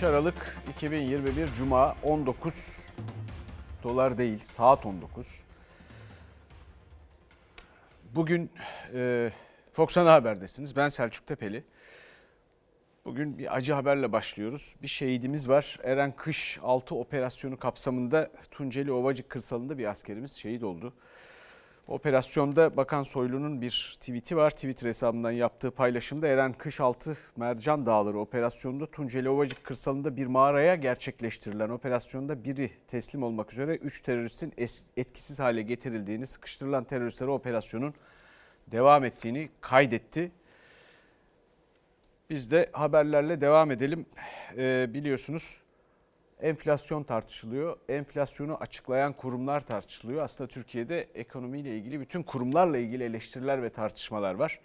13 Aralık 2021 Cuma 19 dolar değil saat 19. Bugün e, Fox Ana Haber'desiniz. Ben Selçuk Tepeli. Bugün bir acı haberle başlıyoruz. Bir şehidimiz var. Eren Kış 6 operasyonu kapsamında Tunceli Ovacık kırsalında bir askerimiz şehit oldu. Operasyonda Bakan Soylu'nun bir tweet'i var. Twitter hesabından yaptığı paylaşımda Eren Kışaltı Mercan Dağları operasyonunda Tunceli Ovacık kırsalında bir mağaraya gerçekleştirilen operasyonda biri teslim olmak üzere 3 teröristin etkisiz hale getirildiğini, sıkıştırılan teröristlere operasyonun devam ettiğini kaydetti. Biz de haberlerle devam edelim. Ee, biliyorsunuz enflasyon tartışılıyor. Enflasyonu açıklayan kurumlar tartışılıyor. Aslında Türkiye'de ekonomiyle ilgili bütün kurumlarla ilgili eleştiriler ve tartışmalar var.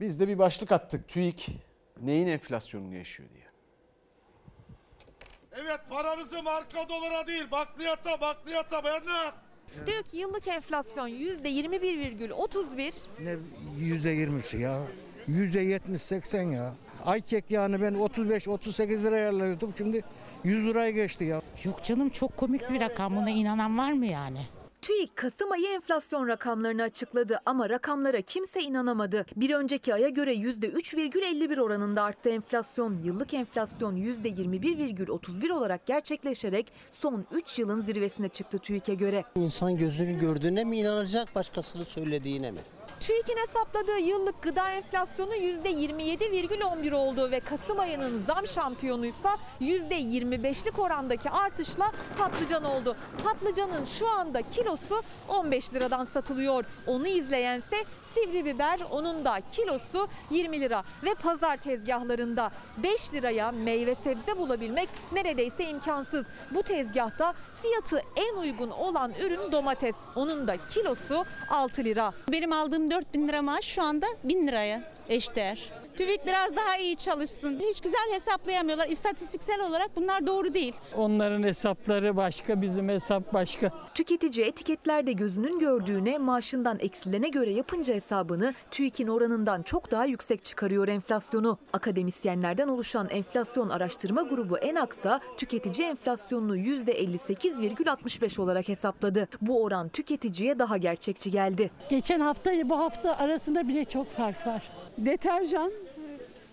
Biz de bir başlık attık. TÜİK neyin enflasyonunu yaşıyor diye. Evet paranızı marka dolara değil bakliyata bakliyata bayanlar. Diyor ki yıllık enflasyon %21,31. Ne yüzde yirmisi ya? Yüzde yetmiş seksen ya. Ayçek yağını ben 35-38 liraya alıyordum. Şimdi 100 liraya geçti ya. Yok canım çok komik bir rakam. Buna inanan var mı yani? TÜİK Kasım ayı enflasyon rakamlarını açıkladı ama rakamlara kimse inanamadı. Bir önceki aya göre %3,51 oranında arttı enflasyon. Yıllık enflasyon %21,31 olarak gerçekleşerek son 3 yılın zirvesine çıktı TÜİK'e göre. İnsan gözünü gördüğüne mi inanacak başkasının söylediğine mi? TÜİK'in hesapladığı yıllık gıda enflasyonu %27,11 oldu ve Kasım ayının zam şampiyonuysa %25'lik orandaki artışla patlıcan oldu. Patlıcanın şu anda kilosu 15 liradan satılıyor. Onu izleyense sivri biber onun da kilosu 20 lira ve pazar tezgahlarında 5 liraya meyve sebze bulabilmek neredeyse imkansız. Bu tezgahta fiyatı en uygun olan ürün domates. Onun da kilosu 6 lira. Benim aldığım 4000 lira maaş şu anda 1000 liraya eşdeğer. TÜİK biraz daha iyi çalışsın. Hiç güzel hesaplayamıyorlar. İstatistiksel olarak bunlar doğru değil. Onların hesapları başka, bizim hesap başka. Tüketici etiketlerde gözünün gördüğüne maaşından eksilene göre yapınca hesabını TÜİK'in oranından çok daha yüksek çıkarıyor enflasyonu. Akademisyenlerden oluşan enflasyon araştırma grubu Enaksa tüketici enflasyonunu %58,65 olarak hesapladı. Bu oran tüketiciye daha gerçekçi geldi. Geçen hafta ile bu hafta arasında bile çok fark var. Deterjan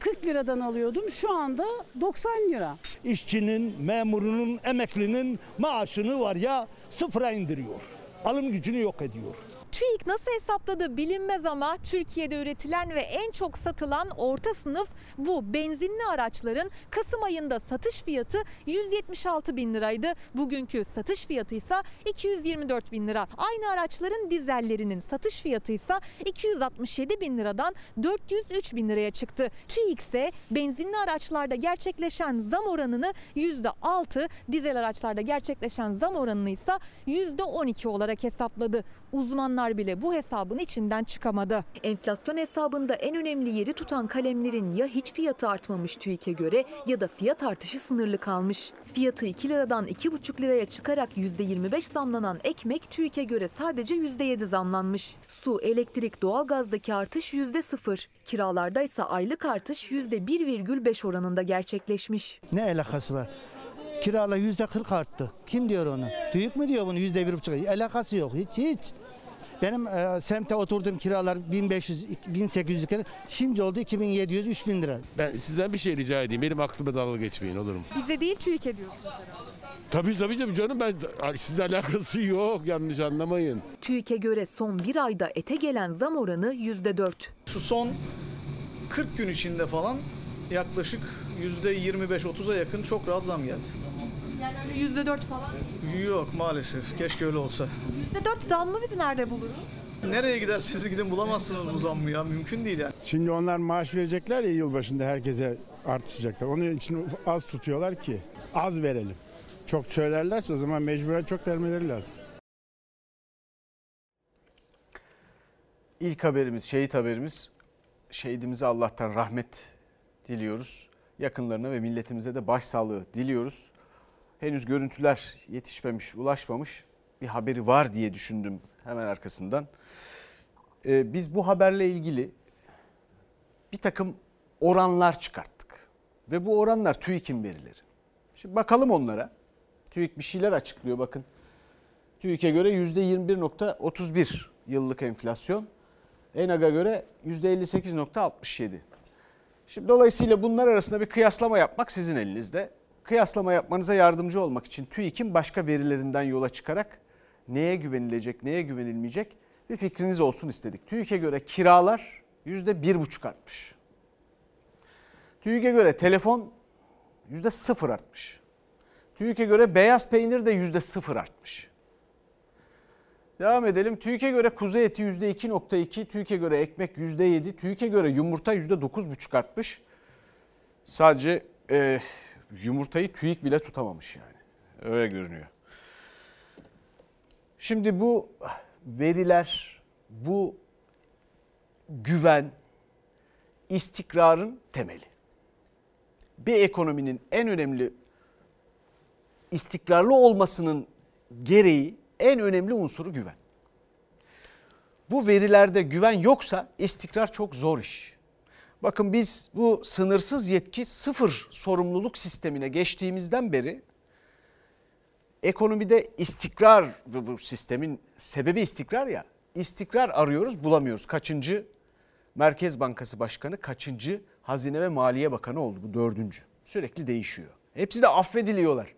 40 liradan alıyordum. Şu anda 90 lira. İşçinin, memurunun, emeklinin maaşını var ya sıfıra indiriyor. Alım gücünü yok ediyor. TÜİK nasıl hesapladı bilinmez ama Türkiye'de üretilen ve en çok satılan orta sınıf bu benzinli araçların Kasım ayında satış fiyatı 176 bin liraydı. Bugünkü satış fiyatı ise 224 bin lira. Aynı araçların dizellerinin satış fiyatı ise 267 bin liradan 403 bin liraya çıktı. TÜİK ise benzinli araçlarda gerçekleşen zam oranını %6, dizel araçlarda gerçekleşen zam oranını ise %12 olarak hesapladı. Uzmanlar bile bu hesabın içinden çıkamadı. Enflasyon hesabında en önemli yeri tutan kalemlerin ya hiç fiyatı artmamış TÜİK'e göre ya da fiyat artışı sınırlı kalmış. Fiyatı 2 liradan 2,5 liraya çıkarak %25 zamlanan ekmek TÜİK'e göre sadece %7 zamlanmış. Su, elektrik, doğalgazdaki artış %0. Kiralarda ise aylık artış %1,5 oranında gerçekleşmiş. Ne alakası var? Kiralar yüzde 40 arttı. Kim diyor onu? TÜİK mü diyor bunu yüzde bir buçuk? Alakası yok hiç hiç. Benim e, semte oturduğum kiralar 1500 1800 lira. Şimdi oldu 2700 3000 lira. Ben sizden bir şey rica edeyim. Benim aklıma dalga geçmeyin olur mu? Bize değil TÜİK ediyorsunuz Tabii tabii tabii canım ben sizle alakası yok yanlış anlamayın. TÜİK'e göre son bir ayda ete gelen zam oranı %4. Şu son 40 gün içinde falan yaklaşık %25-30'a yakın çok rahat zam geldi. Yani öyle %4 falan Yok maalesef. Keşke öyle olsa. %4 zammı biz nerede buluruz? Nereye giderseniz gidin bulamazsınız bu zammı ya. Mümkün değil yani. Şimdi onlar maaş verecekler ya yılbaşında herkese artışacaklar. Onun için az tutuyorlar ki az verelim. Çok söylerlerse o zaman mecburen çok vermeleri lazım. İlk haberimiz, şehit haberimiz. Şehidimize Allah'tan rahmet diliyoruz. Yakınlarına ve milletimize de başsağlığı diliyoruz. Henüz görüntüler yetişmemiş, ulaşmamış bir haberi var diye düşündüm hemen arkasından. Ee, biz bu haberle ilgili bir takım oranlar çıkarttık. Ve bu oranlar TÜİK'in verileri. Şimdi bakalım onlara. TÜİK bir şeyler açıklıyor bakın. TÜİK'e göre %21.31 yıllık enflasyon. ENAG'a göre %58.67. Şimdi dolayısıyla bunlar arasında bir kıyaslama yapmak sizin elinizde. Kıyaslama yapmanıza yardımcı olmak için TÜİK'in başka verilerinden yola çıkarak neye güvenilecek, neye güvenilmeyecek bir fikriniz olsun istedik. TÜİK'e göre kiralar %1,5 artmış. TÜİK'e göre telefon %0 artmış. TÜİK'e göre beyaz peynir de %0 artmış. Devam edelim. TÜİK'e göre kuzu eti %2.2, TÜİK'e göre ekmek %7, TÜİK'e göre yumurta %9.5 artmış. Sadece e, yumurtayı TÜİK bile tutamamış yani. Öyle görünüyor. Şimdi bu veriler, bu güven, istikrarın temeli. Bir ekonominin en önemli istikrarlı olmasının gereği en önemli unsuru güven. Bu verilerde güven yoksa istikrar çok zor iş. Bakın biz bu sınırsız yetki sıfır sorumluluk sistemine geçtiğimizden beri ekonomide istikrar bu, sistemin sebebi istikrar ya. istikrar arıyoruz bulamıyoruz. Kaçıncı Merkez Bankası Başkanı, kaçıncı Hazine ve Maliye Bakanı oldu bu dördüncü. Sürekli değişiyor. Hepsi de affediliyorlar.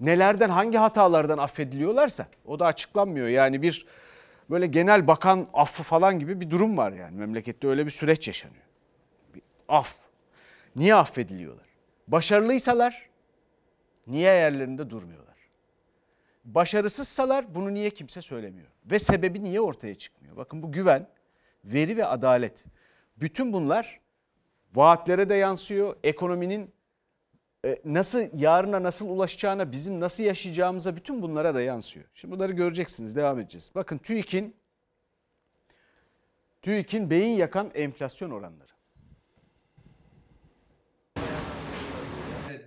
Nelerden hangi hatalardan affediliyorlarsa o da açıklanmıyor. Yani bir böyle genel bakan affı falan gibi bir durum var yani memlekette öyle bir süreç yaşanıyor. Af. Niye affediliyorlar? Başarılıysalar niye yerlerinde durmuyorlar? Başarısızsalar bunu niye kimse söylemiyor? Ve sebebi niye ortaya çıkmıyor? Bakın bu güven, veri ve adalet. Bütün bunlar vaatlere de yansıyor. Ekonominin e, nasıl yarına nasıl ulaşacağına, bizim nasıl yaşayacağımıza bütün bunlara da yansıyor. Şimdi bunları göreceksiniz, devam edeceğiz. Bakın TÜİK'in TÜİK'in beyin yakan enflasyon oranları.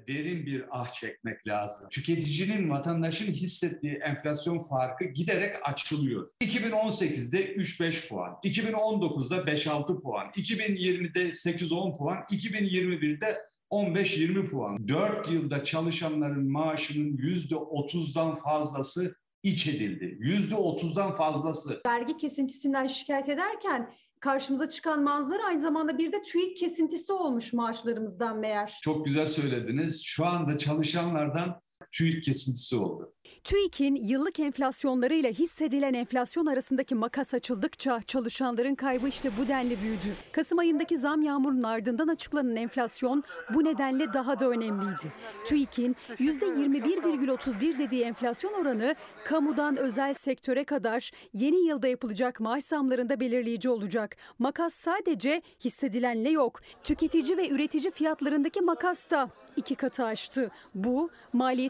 Derin bir ah çekmek lazım. Tüketicinin, vatandaşın hissettiği enflasyon farkı giderek açılıyor. 2018'de 3-5 puan, 2019'da 5-6 puan, 2020'de 8-10 puan, 2021'de 15-20 puan. 4 yılda çalışanların maaşının %30'dan fazlası iç edildi. %30'dan fazlası. Vergi kesintisinden şikayet ederken karşımıza çıkan manzara aynı zamanda bir de TÜİK kesintisi olmuş maaşlarımızdan meğer. Çok güzel söylediniz. Şu anda çalışanlardan TÜİK kesintisi oldu. TÜİK'in yıllık enflasyonlarıyla hissedilen enflasyon arasındaki makas açıldıkça çalışanların kaybı işte bu denli büyüdü. Kasım ayındaki zam yağmurunun ardından açıklanan enflasyon bu nedenle daha da önemliydi. TÜİK'in %21,31 dediği enflasyon oranı kamudan özel sektöre kadar yeni yılda yapılacak maaş zamlarında belirleyici olacak. Makas sadece hissedilenle yok. Tüketici ve üretici fiyatlarındaki makas da iki katı aştı. Bu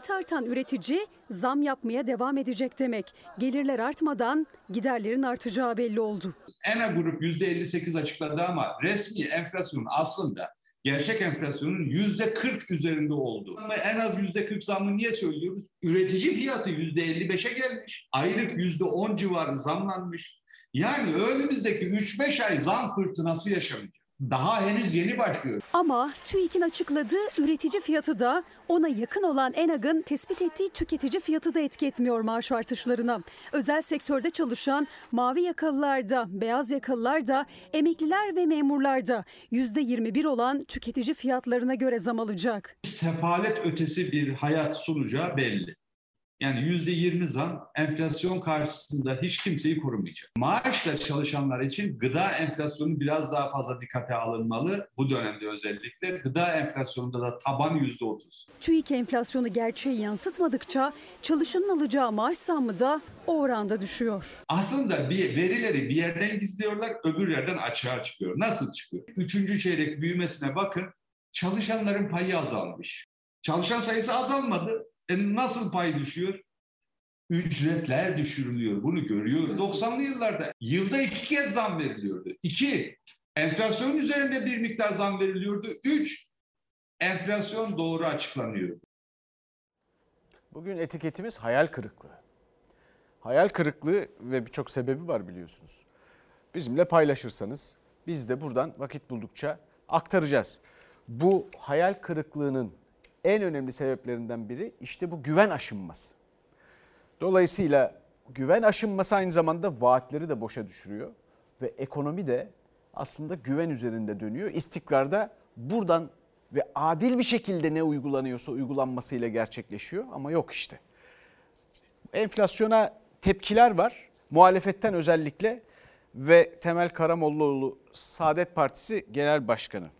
maliyeti artan üretici zam yapmaya devam edecek demek. Gelirler artmadan giderlerin artacağı belli oldu. ENA grup %58 açıkladı ama resmi enflasyon aslında gerçek enflasyonun %40 üzerinde oldu. Ama en az %40 zammı niye söylüyoruz? Üretici fiyatı %55'e gelmiş. Aylık %10 civarı zamlanmış. Yani önümüzdeki 3-5 ay zam fırtınası yaşamayacak. Daha henüz yeni başlıyor. Ama TÜİK'in açıkladığı üretici fiyatı da ona yakın olan ENAG'ın tespit ettiği tüketici fiyatı da etki etmiyor maaş artışlarına. Özel sektörde çalışan mavi yakalılar da, beyaz yakalılar da, emekliler ve memurlar da %21 olan tüketici fiyatlarına göre zam alacak. Sefalet ötesi bir hayat sunacağı belli. Yani yüzde yirmi zam enflasyon karşısında hiç kimseyi korumayacak. Maaşla çalışanlar için gıda enflasyonu biraz daha fazla dikkate alınmalı. Bu dönemde özellikle gıda enflasyonunda da taban yüzde otuz. TÜİK enflasyonu gerçeği yansıtmadıkça çalışanın alacağı maaş zammı da o oranda düşüyor. Aslında bir verileri bir yerden gizliyorlar, öbür yerden açığa çıkıyor. Nasıl çıkıyor? Üçüncü çeyrek büyümesine bakın, çalışanların payı azalmış. Çalışan sayısı azalmadı. E nasıl pay düşüyor? Ücretler düşürülüyor. Bunu görüyoruz. 90'lı yıllarda yılda iki kez zam veriliyordu. İki, enflasyon üzerinde bir miktar zam veriliyordu. Üç, enflasyon doğru açıklanıyordu. Bugün etiketimiz hayal kırıklığı. Hayal kırıklığı ve birçok sebebi var biliyorsunuz. Bizimle paylaşırsanız biz de buradan vakit buldukça aktaracağız. Bu hayal kırıklığının en önemli sebeplerinden biri işte bu güven aşınması. Dolayısıyla güven aşınması aynı zamanda vaatleri de boşa düşürüyor ve ekonomi de aslında güven üzerinde dönüyor. İstikrar da buradan ve adil bir şekilde ne uygulanıyorsa uygulanmasıyla gerçekleşiyor ama yok işte. Enflasyona tepkiler var. Muhalefetten özellikle ve Temel Karamollaoğlu Saadet Partisi Genel Başkanı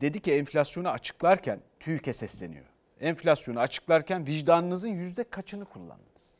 dedi ki enflasyonu açıklarken TÜİK'e sesleniyor. Enflasyonu açıklarken vicdanınızın yüzde kaçını kullandınız?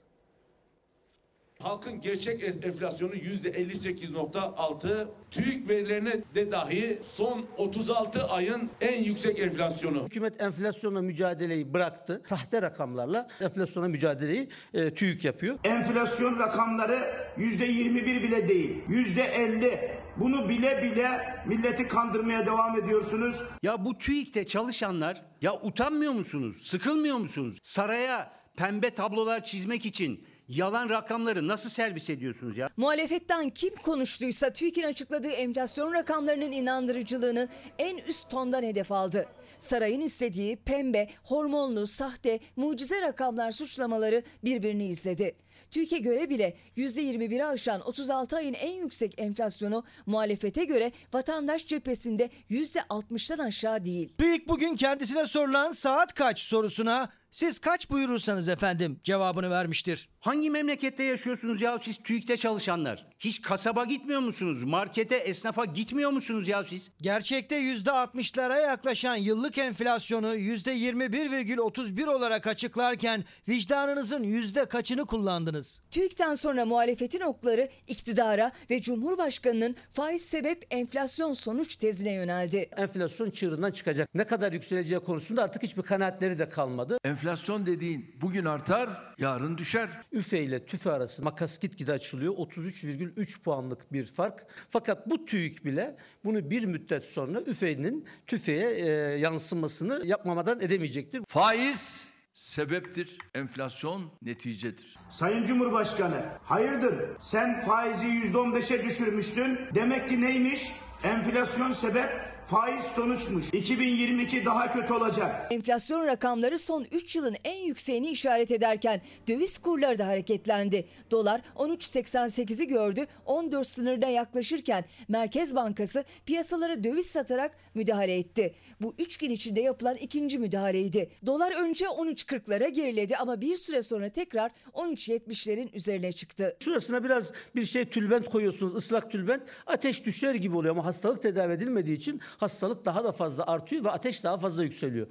Halkın gerçek enflasyonu %58.6. TÜİK verilerine de dahi son 36 ayın en yüksek enflasyonu. Hükümet enflasyonla mücadeleyi bıraktı. Sahte rakamlarla enflasyona mücadeleyi e, TÜİK yapıyor. Enflasyon rakamları yüzde 21 bile değil. Yüzde 50. Bunu bile bile milleti kandırmaya devam ediyorsunuz. Ya bu TÜİK'te çalışanlar ya utanmıyor musunuz? Sıkılmıyor musunuz? Saraya pembe tablolar çizmek için yalan rakamları nasıl servis ediyorsunuz ya? Muhalefetten kim konuştuysa TÜİK'in açıkladığı enflasyon rakamlarının inandırıcılığını en üst tondan hedef aldı. Sarayın istediği pembe, hormonlu, sahte, mucize rakamlar suçlamaları birbirini izledi. TÜİK'e göre bile %21'i aşan 36 ayın en yüksek enflasyonu muhalefete göre vatandaş cephesinde %60'tan aşağı değil. TÜİK bugün kendisine sorulan saat kaç sorusuna siz kaç buyurursanız efendim cevabını vermiştir. Hangi memlekette yaşıyorsunuz ya siz TÜİK'te çalışanlar? Hiç kasaba gitmiyor musunuz? Markete, esnafa gitmiyor musunuz ya siz? Gerçekte %60'lara yaklaşan yıllık enflasyonu %21,31 olarak açıklarken vicdanınızın yüzde kaçını kullandınız? TÜİK'ten sonra muhalefetin okları iktidara ve Cumhurbaşkanı'nın faiz sebep enflasyon sonuç tezine yöneldi. Enflasyon çığırından çıkacak. Ne kadar yükseleceği konusunda artık hiçbir kanaatleri de kalmadı. Enflasyon dediğin bugün artar, yarın düşer. üfe ile tüfe arası makas gitgide açılıyor. 33,3 puanlık bir fark. Fakat bu TÜİK bile bunu bir müddet sonra üfenin tüfeğe e, yansımasını yapmamadan edemeyecektir. Faiz sebeptir, enflasyon neticedir. Sayın Cumhurbaşkanı hayırdır sen faizi yüzde on beşe düşürmüştün. Demek ki neymiş? Enflasyon sebep faiz sonuçmuş. 2022 daha kötü olacak. Enflasyon rakamları son 3 yılın en yükseğini işaret ederken döviz kurları da hareketlendi. Dolar 13.88'i gördü 14 sınırına yaklaşırken Merkez Bankası piyasalara döviz satarak müdahale etti. Bu 3 gün içinde yapılan ikinci müdahaleydi. Dolar önce 13.40'lara geriledi ama bir süre sonra tekrar 13.70'lerin üzerine çıktı. Şurasına biraz bir şey tülbent koyuyorsunuz ıslak tülbent ateş düşer gibi oluyor ama hastalık tedavi edilmediği için hastalık daha da fazla artıyor ve ateş daha fazla yükseliyor.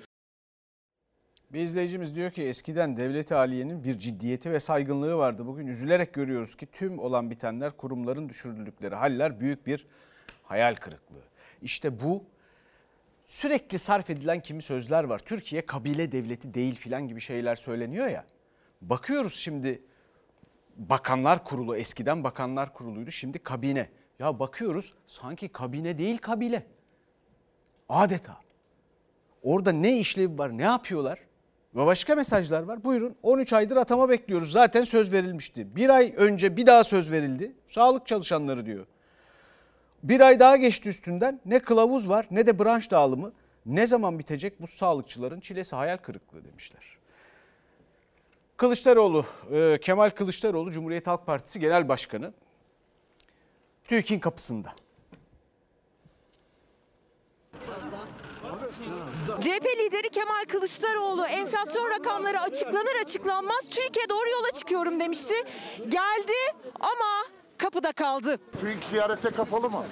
Bir izleyicimiz diyor ki eskiden devlet aliyenin bir ciddiyeti ve saygınlığı vardı. Bugün üzülerek görüyoruz ki tüm olan bitenler kurumların düşürüldükleri haller büyük bir hayal kırıklığı. İşte bu sürekli sarf edilen kimi sözler var. Türkiye kabile devleti değil filan gibi şeyler söyleniyor ya. Bakıyoruz şimdi bakanlar kurulu eskiden bakanlar kuruluydu şimdi kabine. Ya bakıyoruz sanki kabine değil kabile. Adeta. Orada ne işlevi var ne yapıyorlar? Ve başka mesajlar var. Buyurun 13 aydır atama bekliyoruz. Zaten söz verilmişti. Bir ay önce bir daha söz verildi. Sağlık çalışanları diyor. Bir ay daha geçti üstünden. Ne kılavuz var ne de branş dağılımı. Ne zaman bitecek bu sağlıkçıların çilesi hayal kırıklığı demişler. Kılıçdaroğlu, e, Kemal Kılıçdaroğlu Cumhuriyet Halk Partisi Genel Başkanı TÜİK'in kapısında. CHP lideri Kemal Kılıçdaroğlu enflasyon rakamları açıklanır açıklanmaz TÜİK'e doğru yola çıkıyorum demişti. Geldi ama kapıda kaldı. TÜİK ziyarete kapalı mı?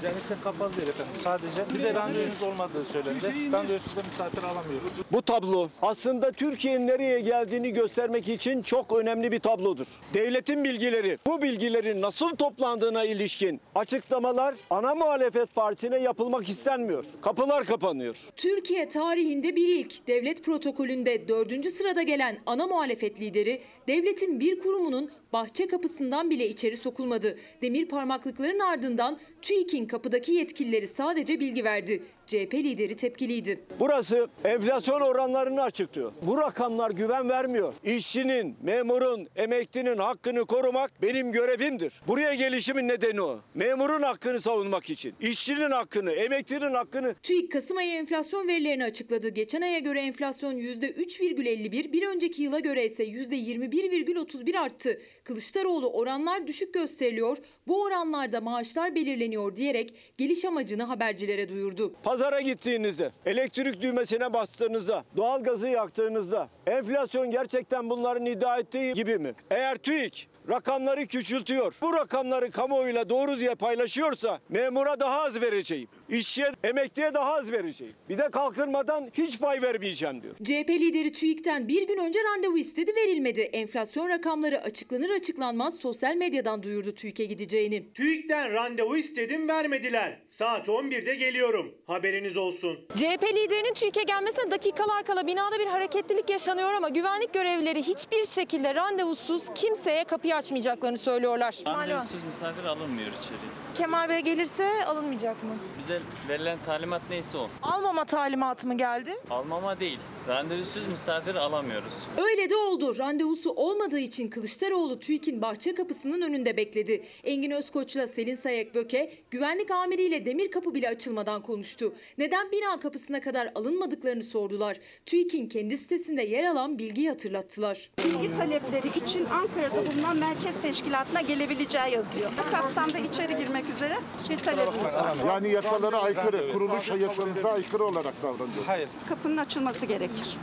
Ziyarete kapalı değil efendim. Sadece bize randevunuz olmadığı söylendi. Randevusuz da misafir alamıyoruz. Bu tablo aslında Türkiye'nin nereye geldiğini göstermek için çok önemli bir tablodur. Devletin bilgileri, bu bilgilerin nasıl toplandığına ilişkin açıklamalar ana muhalefet partisine yapılmak istenmiyor. Kapılar kapanıyor. Türkiye tarihinde bir ilk devlet protokolünde dördüncü sırada gelen ana muhalefet lideri devletin bir kurumunun bahçe kapısından bile içeri sokulmadı. Demir parmaklıkların ardından TÜİK'in kapıdaki yetkilileri sadece bilgi verdi. CHP lideri tepkiliydi. Burası enflasyon oranlarını açıklıyor. Bu rakamlar güven vermiyor. İşçinin, memurun, emeklinin hakkını korumak benim görevimdir. Buraya gelişimin nedeni o. Memurun hakkını savunmak için. İşçinin hakkını, emeklinin hakkını TÜİK Kasım ayı enflasyon verilerini açıkladı. Geçen aya göre enflasyon %3,51, bir önceki yıla göre ise %21,31 arttı. Kılıçdaroğlu oranlar düşük gösteriliyor, bu oranlarda maaşlar belirleniyor diyerek geliş amacını habercilere duyurdu. Pazara gittiğinizde, elektrik düğmesine bastığınızda, doğalgazı yaktığınızda enflasyon gerçekten bunların iddia ettiği gibi mi? Eğer TÜİK rakamları küçültüyor, bu rakamları kamuoyuyla doğru diye paylaşıyorsa memura daha az vereceğim. İşçiye, emekliye daha az vereceğim. Bir de kalkınmadan hiç pay vermeyeceğim diyor. CHP lideri TÜİK'ten bir gün önce randevu istedi verilmedi. Enflasyon rakamları açıklanır açıklanmaz sosyal medyadan duyurdu TÜİK'e gideceğini. TÜİK'ten randevu istedim vermediler. Saat 11'de geliyorum. Haberiniz olsun. CHP liderinin TÜİK'e gelmesine dakikalar kala binada bir hareketlilik yaşanıyor ama güvenlik görevlileri hiçbir şekilde randevusuz kimseye kapıyı açmayacaklarını söylüyorlar. Randevusuz misafir alınmıyor içeri. Kemal Bey gelirse alınmayacak mı? Bize verilen talimat neyse o. Almama talimatı mı geldi? Almama değil. Randevusuz misafir alamıyoruz. Öyle de oldu. Randevusu olmadığı için Kılıçdaroğlu TÜİK'in bahçe kapısının önünde bekledi. Engin Özkoç'la Selin Sayek Böke güvenlik amiriyle demir kapı bile açılmadan konuştu. Neden bina kapısına kadar alınmadıklarını sordular. TÜİK'in kendi sitesinde yer alan bilgiyi hatırlattılar. Bilgi talepleri için Ankara'da bulunan merkez teşkilatına gelebileceği yazıyor. Bu kapsamda içeri girmek üzere bir talebimiz var. Yani yasalara aykırı, kuruluş yasanıza aykırı olarak davranıyor. Hayır. Kapının açılması gerekir.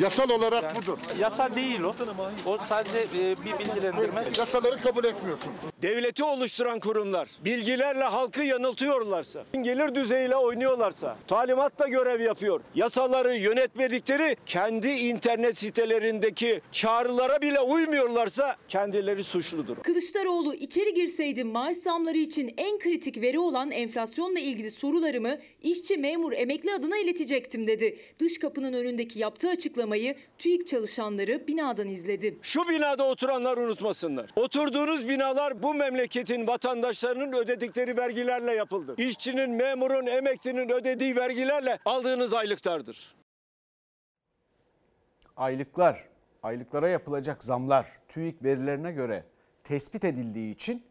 Yasal olarak budur. Yasa değil o. O sadece e, bir bilgilendirme. Yasaları kabul etmiyorsun. Devleti oluşturan kurumlar bilgilerle halkı yanıltıyorlarsa, gelir düzeyiyle oynuyorlarsa, talimatla görev yapıyor, yasaları yönetmedikleri kendi internet sitelerindeki çağrılara bile uymuyorlarsa kendileri suçludur. Kılıçdaroğlu içeri girseydim maaş zamları için en kritik veri olan enflasyonla ilgili sorularımı işçi, memur, emekli adına iletecektim dedi. Dış kapının önündeki yaptığı açıklamayı TÜİK çalışanları binadan izledi. Şu binada oturanlar unutmasınlar. Oturduğunuz binalar bu memleketin vatandaşlarının ödedikleri vergilerle yapıldı. İşçinin, memurun, emeklinin ödediği vergilerle aldığınız aylıklardır. Aylıklar, aylıklara yapılacak zamlar TÜİK verilerine göre tespit edildiği için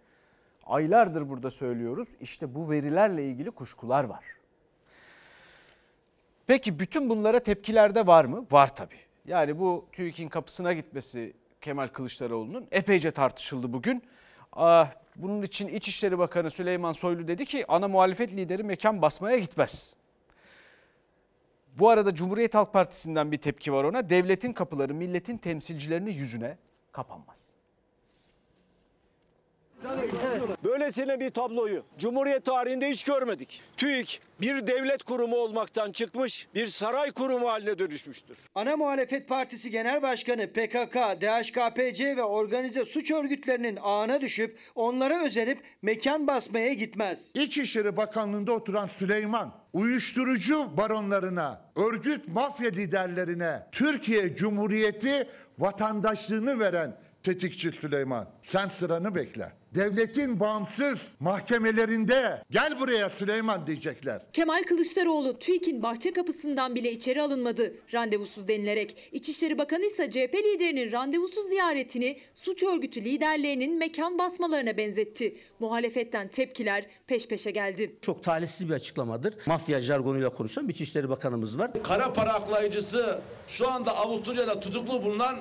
aylardır burada söylüyoruz. İşte bu verilerle ilgili kuşkular var. Peki bütün bunlara tepkilerde var mı? Var tabii. Yani bu TÜİK'in kapısına gitmesi Kemal Kılıçdaroğlu'nun epeyce tartışıldı bugün. Bunun için İçişleri Bakanı Süleyman Soylu dedi ki ana muhalefet lideri mekan basmaya gitmez. Bu arada Cumhuriyet Halk Partisi'nden bir tepki var ona. Devletin kapıları milletin temsilcilerinin yüzüne kapanmaz. Böylesine bir tabloyu Cumhuriyet tarihinde hiç görmedik. TÜİK bir devlet kurumu olmaktan çıkmış bir saray kurumu haline dönüşmüştür. Ana Muhalefet Partisi Genel Başkanı PKK, DHKPC ve organize suç örgütlerinin ağına düşüp onlara özenip mekan basmaya gitmez. İçişleri Bakanlığı'nda oturan Süleyman, uyuşturucu baronlarına, örgüt mafya liderlerine Türkiye Cumhuriyeti vatandaşlığını veren tetikçi Süleyman. Sen sıranı bekle. Devletin bağımsız mahkemelerinde gel buraya Süleyman diyecekler. Kemal Kılıçdaroğlu TÜİK'in bahçe kapısından bile içeri alınmadı randevusuz denilerek. İçişleri Bakanı ise CHP liderinin randevusuz ziyaretini suç örgütü liderlerinin mekan basmalarına benzetti. Muhalefetten tepkiler peş peşe geldi. Çok talihsiz bir açıklamadır. Mafya jargonuyla konuşan bir İçişleri Bakanımız var. Kara para aklayıcısı şu anda Avusturya'da tutuklu bulunan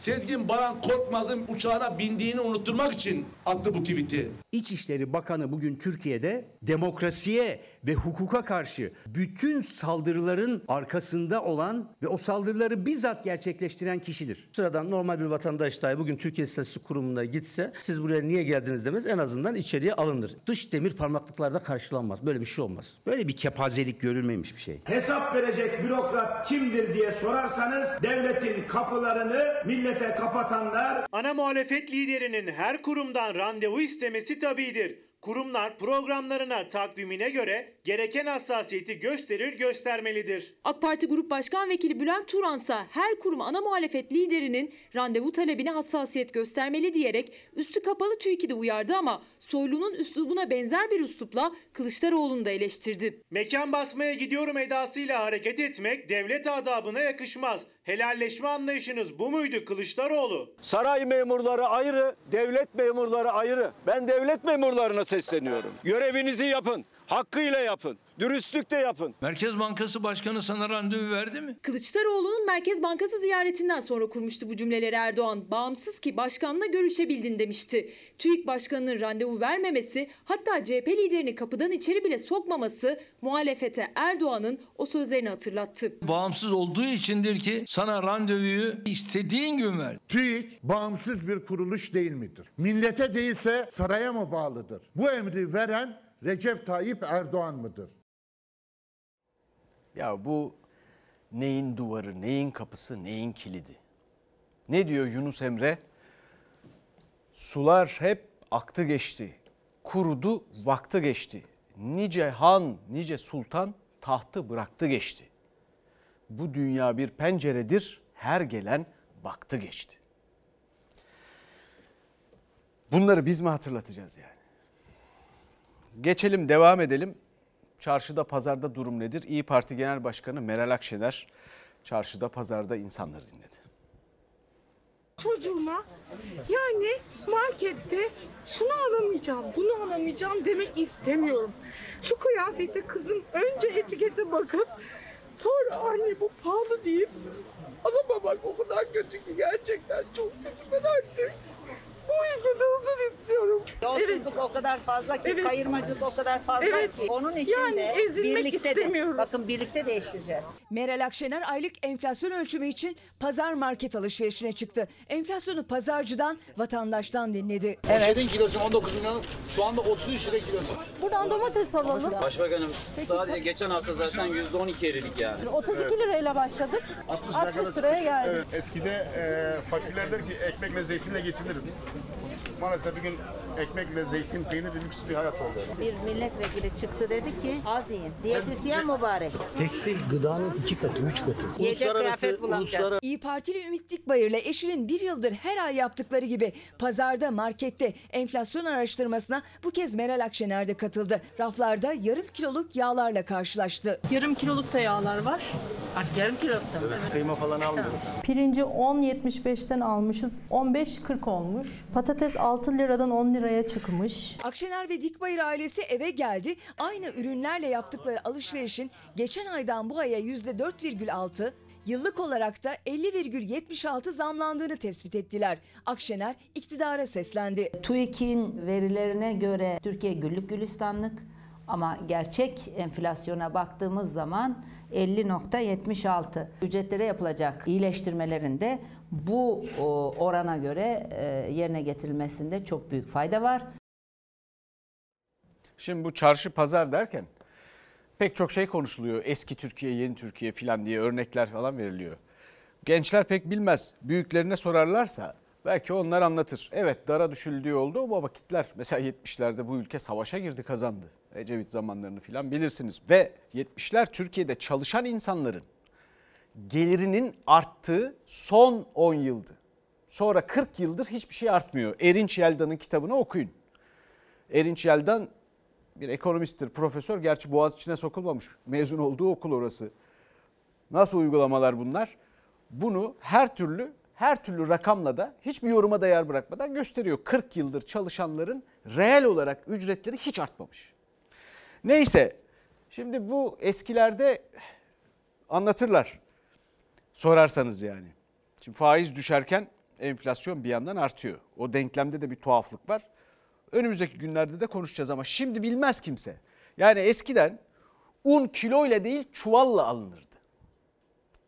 Sezgin Baran Korkmaz'ın uçağına bindiğini unutturmak için attı bu tweet'i. İçişleri Bakanı bugün Türkiye'de demokrasiye ve hukuka karşı bütün saldırıların arkasında olan ve o saldırıları bizzat gerçekleştiren kişidir. Sıradan normal bir vatandaş dahi bugün Türkiye İstatistik Kurumu'na gitse siz buraya niye geldiniz demez en azından içeriye alınır. Dış demir parmaklıklarda karşılanmaz. Böyle bir şey olmaz. Böyle bir kepazelik görülmemiş bir şey. Hesap verecek bürokrat kimdir diye sorarsanız devletin kapılarını millete kapatanlar Ana muhalefet liderinin her kurumdan randevu istemesi tabidir. Kurumlar programlarına takvimine göre gereken hassasiyeti gösterir göstermelidir. AK Parti Grup Başkan Vekili Bülent Turansa her kurum ana muhalefet liderinin randevu talebine hassasiyet göstermeli diyerek üstü kapalı TÜİK'i de uyardı ama Soylu'nun üslubuna benzer bir üslupla Kılıçdaroğlu'nu da eleştirdi. Mekan basmaya gidiyorum edasıyla hareket etmek devlet adabına yakışmaz. Helalleşme anlayışınız bu muydu Kılıçdaroğlu? Saray memurları ayrı, devlet memurları ayrı. Ben devlet memurlarına sesleniyorum. Görevinizi yapın, hakkıyla yapın, dürüstlükle yapın. Merkez Bankası Başkanı sana randevu verdi mi? Kılıçdaroğlu'nun Merkez Bankası ziyaretinden sonra kurmuştu bu cümleleri Erdoğan. Bağımsız ki başkanla görüşebildin demişti. TÜİK Başkanı'nın randevu vermemesi hatta CHP liderini kapıdan içeri bile sokmaması muhalefete Erdoğan'ın o sözlerini hatırlattı. Bağımsız olduğu içindir ki sana randevuyu istediğin gün verdi. TÜİK bağımsız bir kuruluş değil midir? Millete değilse saraya mı bağlıdır? Bu emri veren Recep Tayyip Erdoğan mıdır? Ya bu neyin duvarı, neyin kapısı, neyin kilidi? Ne diyor Yunus Emre? Sular hep aktı geçti. Kurudu, vakti geçti. Nice han, nice sultan tahtı bıraktı geçti. Bu dünya bir penceredir, her gelen baktı geçti. Bunları biz mi hatırlatacağız yani? Geçelim, devam edelim. Çarşıda, pazarda durum nedir? İyi Parti Genel Başkanı Meral Akşener çarşıda, pazarda insanları dinledi. çocuğuma yani markette şunu alamayacağım, bunu alamayacağım demek istemiyorum. Şu kıyafete kızım önce etikete bakıp sonra anne bu pahalı deyip alamamak o kadar kötü ki gerçekten çok kötü ben artık. Bu ülkede huzur istiyorum. Yolsuzluk o kadar fazla ki, Evet. kayırmacılık o kadar fazla Evet. ki. Onun için Yani de ezilmek birlikte de, istemiyoruz. bakın birlikte değiştireceğiz. Meral Akşener aylık enflasyon ölçümü için pazar market alışverişine çıktı. Enflasyonu pazarcıdan, vatandaştan dinledi. Poşetin kilosu 19 milyon, şu anda 33 lira kilosu. Buradan domates alalım. Başbakanım sadece geçen hafta zaten %12 eridik yani. 32 lirayla başladık. 60 liraya geldi. Evet, eskide e, fakirler der ki ekmekle zeytinle geçiniriz. Maalesef bugün ekmekle zeytin, peynir lüks bir hayat oldu. Bir milletvekili çıktı dedi ki az yiyin. Diyetisyen mübarek. Tekstil gıdanın iki katı, üç katı. Yiyecek kıyafet bulamayacağız. İyi Partili Ümit Dikbayır'la eşinin bir yıldır her ay yaptıkları gibi pazarda, markette enflasyon araştırmasına bu kez Meral Akşener de katıldı. Raflarda yarım kiloluk yağlarla karşılaştı. Yarım kiloluk da yağlar var. Artık yarım kilo da. Kıyma falan almıyoruz. Pirinci 10.75'ten almışız. 15.40 olmuş. Patates 6 liradan 10 liraya çıkmış. Akşener ve Dikbayır ailesi eve geldi. Aynı ürünlerle yaptıkları alışverişin geçen aydan bu aya %4,6, yıllık olarak da 50,76 zamlandığını tespit ettiler. Akşener iktidara seslendi. TÜİK'in verilerine göre Türkiye güllük gülistanlık ama gerçek enflasyona baktığımız zaman 50.76. Ücretlere yapılacak iyileştirmelerin de bu orana göre e, yerine getirilmesinde çok büyük fayda var. Şimdi bu çarşı pazar derken pek çok şey konuşuluyor. Eski Türkiye, yeni Türkiye filan diye örnekler falan veriliyor. Gençler pek bilmez. Büyüklerine sorarlarsa belki onlar anlatır. Evet dara düşüldüğü oldu ama vakitler mesela 70'lerde bu ülke savaşa girdi kazandı. Ecevit zamanlarını filan bilirsiniz. Ve 70'ler Türkiye'de çalışan insanların gelirinin arttığı son 10 yıldı. Sonra 40 yıldır hiçbir şey artmıyor. Erinç Yelda'nın kitabını okuyun. Erinç Yeldan bir ekonomisttir, profesör. Gerçi Boğaziçi'ne sokulmamış. Mezun olduğu okul orası. Nasıl uygulamalar bunlar? Bunu her türlü her türlü rakamla da hiçbir yoruma da yer bırakmadan gösteriyor. 40 yıldır çalışanların reel olarak ücretleri hiç artmamış. Neyse şimdi bu eskilerde anlatırlar sorarsanız yani. Şimdi faiz düşerken enflasyon bir yandan artıyor. O denklemde de bir tuhaflık var. Önümüzdeki günlerde de konuşacağız ama şimdi bilmez kimse. Yani eskiden un kiloyla değil çuvalla alınırdı.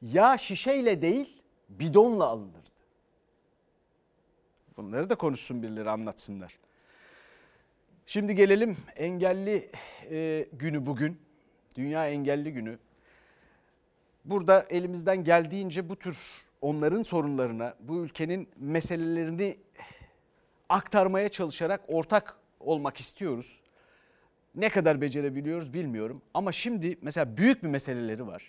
Yağ şişeyle değil bidonla alınırdı. Bunları da konuşsun birileri anlatsınlar. Şimdi gelelim engelli e, günü bugün. Dünya Engelli Günü. Burada elimizden geldiğince bu tür onların sorunlarına, bu ülkenin meselelerini aktarmaya çalışarak ortak olmak istiyoruz. Ne kadar becerebiliyoruz bilmiyorum ama şimdi mesela büyük bir meseleleri var.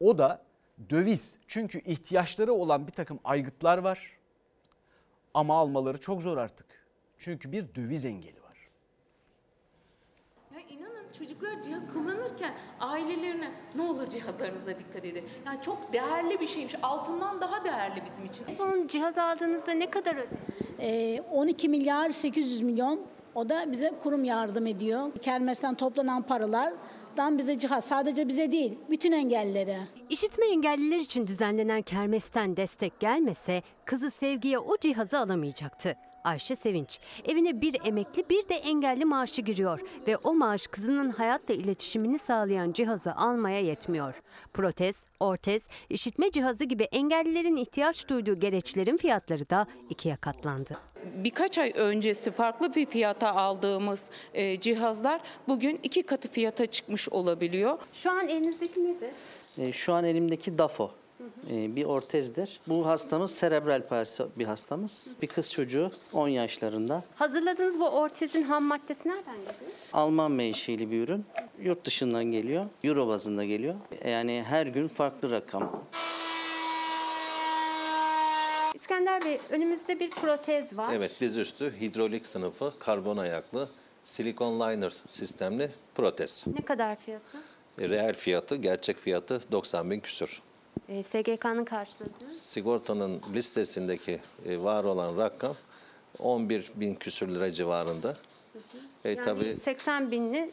O da döviz. Çünkü ihtiyaçları olan bir takım aygıtlar var ama almaları çok zor artık. Çünkü bir döviz engeli çocuklar cihaz kullanırken ailelerine ne olur cihazlarınıza dikkat edin. Yani çok değerli bir şeymiş. Altından daha değerli bizim için. Son cihaz aldığınızda ne kadar Ee, 12 milyar 800 milyon o da bize kurum yardım ediyor. Kermesten toplanan paralardan bize cihaz sadece bize değil bütün engellilere. İşitme engelliler için düzenlenen kermesten destek gelmese kızı Sevgi'ye o cihazı alamayacaktı. Ayşe Sevinç evine bir emekli bir de engelli maaşı giriyor ve o maaş kızının hayatla iletişimini sağlayan cihazı almaya yetmiyor. Protez, ortez, işitme cihazı gibi engellilerin ihtiyaç duyduğu gereçlerin fiyatları da ikiye katlandı. Birkaç ay öncesi farklı bir fiyata aldığımız e, cihazlar bugün iki katı fiyata çıkmış olabiliyor. Şu an elinizdeki nedir? E, Şu an elimdeki DAFO e, bir ortezdir. Bu hastamız serebral palsi bir hastamız. Bir kız çocuğu 10 yaşlarında. Hazırladığınız bu ortezin ham maddesi nereden geliyor? Alman menşeli bir ürün. Yurt dışından geliyor. Euro bazında geliyor. Yani her gün farklı rakam. İskender Bey önümüzde bir protez var. Evet, dizüstü hidrolik sınıfı karbon ayaklı silikon liner sistemli protez. Ne kadar fiyatı? E, Reel fiyatı, gerçek fiyatı 90 bin küsur. E, SGK'nın karşıladığı. Sigortanın listesindeki e, var olan rakam 11 bin küsür lira civarında. E, Yani tabii 80 binli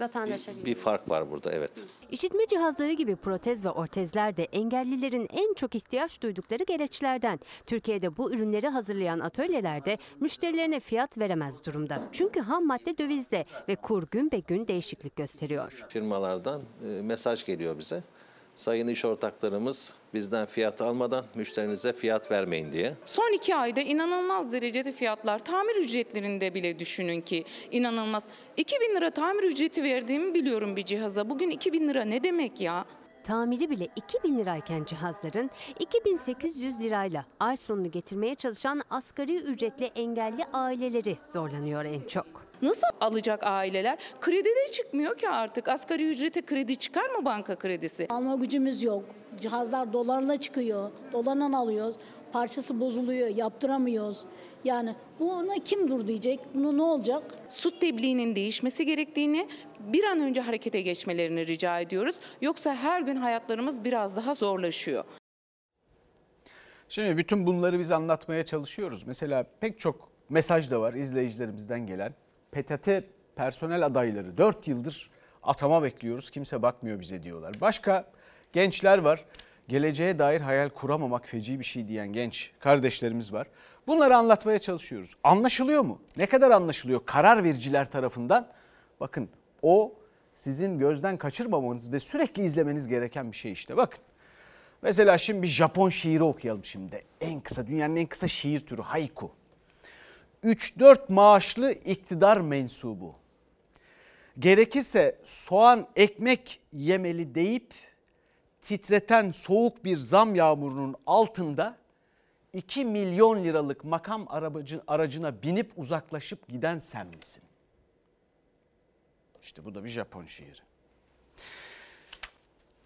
vatandaşa gidiyor. bir fark var burada, evet. İşitme cihazları gibi protez ve ortezler de engellilerin en çok ihtiyaç duydukları gereçlerden. Türkiye'de bu ürünleri hazırlayan atölyelerde müşterilerine fiyat veremez durumda. Çünkü ham madde dövizde ve kur gün be gün değişiklik gösteriyor. Firmalardan e, mesaj geliyor bize. Sayın iş ortaklarımız bizden fiyat almadan müşterinize fiyat vermeyin diye. Son iki ayda inanılmaz derecede fiyatlar. Tamir ücretlerinde bile düşünün ki inanılmaz. 2000 lira tamir ücreti verdiğimi biliyorum bir cihaza. Bugün 2000 lira ne demek ya? Tamiri bile 2000 lirayken cihazların 2800 lirayla ay sonunu getirmeye çalışan asgari ücretli engelli aileleri zorlanıyor en çok. Nasıl alacak aileler? Kredi de çıkmıyor ki artık. Asgari ücrete kredi çıkar mı banka kredisi? Alma gücümüz yok. Cihazlar dolarla çıkıyor. Dolarla alıyoruz. Parçası bozuluyor. Yaptıramıyoruz. Yani buna kim dur diyecek? Bunu ne olacak? Su tebliğinin değişmesi gerektiğini bir an önce harekete geçmelerini rica ediyoruz. Yoksa her gün hayatlarımız biraz daha zorlaşıyor. Şimdi bütün bunları biz anlatmaya çalışıyoruz. Mesela pek çok mesaj da var izleyicilerimizden gelen. PTT personel adayları 4 yıldır atama bekliyoruz. Kimse bakmıyor bize diyorlar. Başka gençler var. Geleceğe dair hayal kuramamak feci bir şey diyen genç kardeşlerimiz var. Bunları anlatmaya çalışıyoruz. Anlaşılıyor mu? Ne kadar anlaşılıyor karar vericiler tarafından? Bakın o sizin gözden kaçırmamanız ve sürekli izlemeniz gereken bir şey işte. Bakın mesela şimdi bir Japon şiiri okuyalım şimdi. En kısa dünyanın en kısa şiir türü haiku. 3-4 maaşlı iktidar mensubu. Gerekirse soğan ekmek yemeli deyip titreten soğuk bir zam yağmurunun altında 2 milyon liralık makam aracı, aracına binip uzaklaşıp giden sen misin? İşte bu da bir Japon şiiri.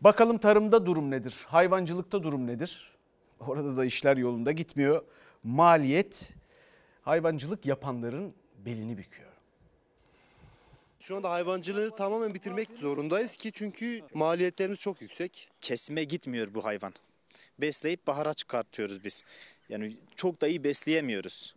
Bakalım tarımda durum nedir? Hayvancılıkta durum nedir? Orada da işler yolunda gitmiyor. Maliyet hayvancılık yapanların belini büküyor. Şu anda hayvancılığı tamamen bitirmek zorundayız ki çünkü maliyetlerimiz çok yüksek. Kesime gitmiyor bu hayvan. Besleyip bahara çıkartıyoruz biz. Yani çok da iyi besleyemiyoruz.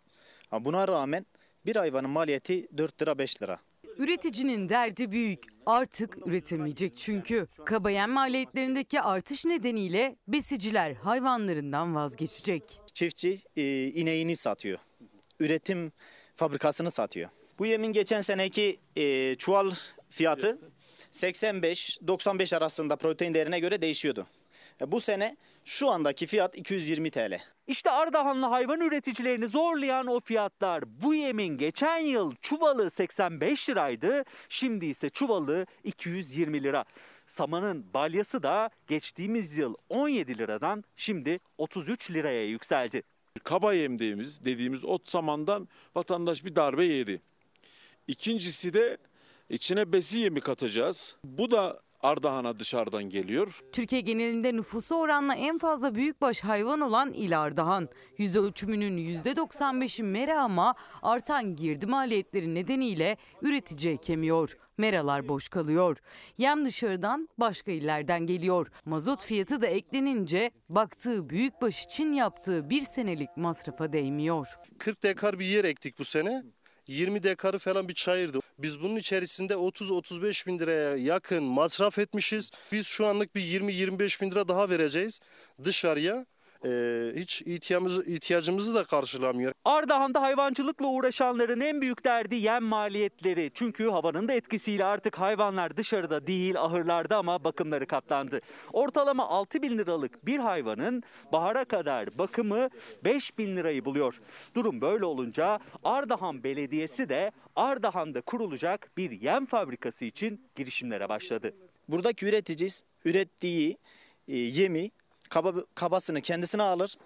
Ama buna rağmen bir hayvanın maliyeti 4 lira 5 lira. Üreticinin derdi büyük. Artık üretemeyecek çünkü. Kabayen maliyetlerindeki artış nedeniyle besiciler hayvanlarından vazgeçecek. Çiftçi e, ineğini satıyor. Üretim fabrikasını satıyor. Bu yemin geçen seneki e, çuval fiyatı 85-95 arasında protein değerine göre değişiyordu. E, bu sene şu andaki fiyat 220 TL. İşte Ardahanlı hayvan üreticilerini zorlayan o fiyatlar. Bu yemin geçen yıl çuvalı 85 liraydı. Şimdi ise çuvalı 220 lira. Samanın balyası da geçtiğimiz yıl 17 liradan şimdi 33 liraya yükseldi. Kaba yem dediğimiz, dediğimiz ot samandan vatandaş bir darbe yedi. İkincisi de içine besi yemi katacağız. Bu da Ardahan'a dışarıdan geliyor. Türkiye genelinde nüfusu oranla en fazla büyükbaş hayvan olan il Ardahan. Yüz ölçümünün %95'i mera ama artan girdi maliyetleri nedeniyle üretici ekemiyor. Meralar boş kalıyor. Yem dışarıdan başka illerden geliyor. Mazot fiyatı da eklenince baktığı büyükbaş için yaptığı bir senelik masrafa değmiyor. 40 dekar bir yer ektik bu sene. 20 dekarı falan bir çayırdı. Biz bunun içerisinde 30-35 bin liraya yakın masraf etmişiz. Biz şu anlık bir 20-25 bin lira daha vereceğiz dışarıya. Ee, hiç ihtiyacımızı, ihtiyacımızı da karşılamıyor. Ardahan'da hayvancılıkla uğraşanların en büyük derdi yem maliyetleri. Çünkü havanın da etkisiyle artık hayvanlar dışarıda değil ahırlarda ama bakımları katlandı. Ortalama 6 bin liralık bir hayvanın bahara kadar bakımı 5 bin lirayı buluyor. Durum böyle olunca Ardahan Belediyesi de Ardahan'da kurulacak bir yem fabrikası için girişimlere başladı. Buradaki üretici ürettiği e, yemi kaba, kabasını kendisine alır.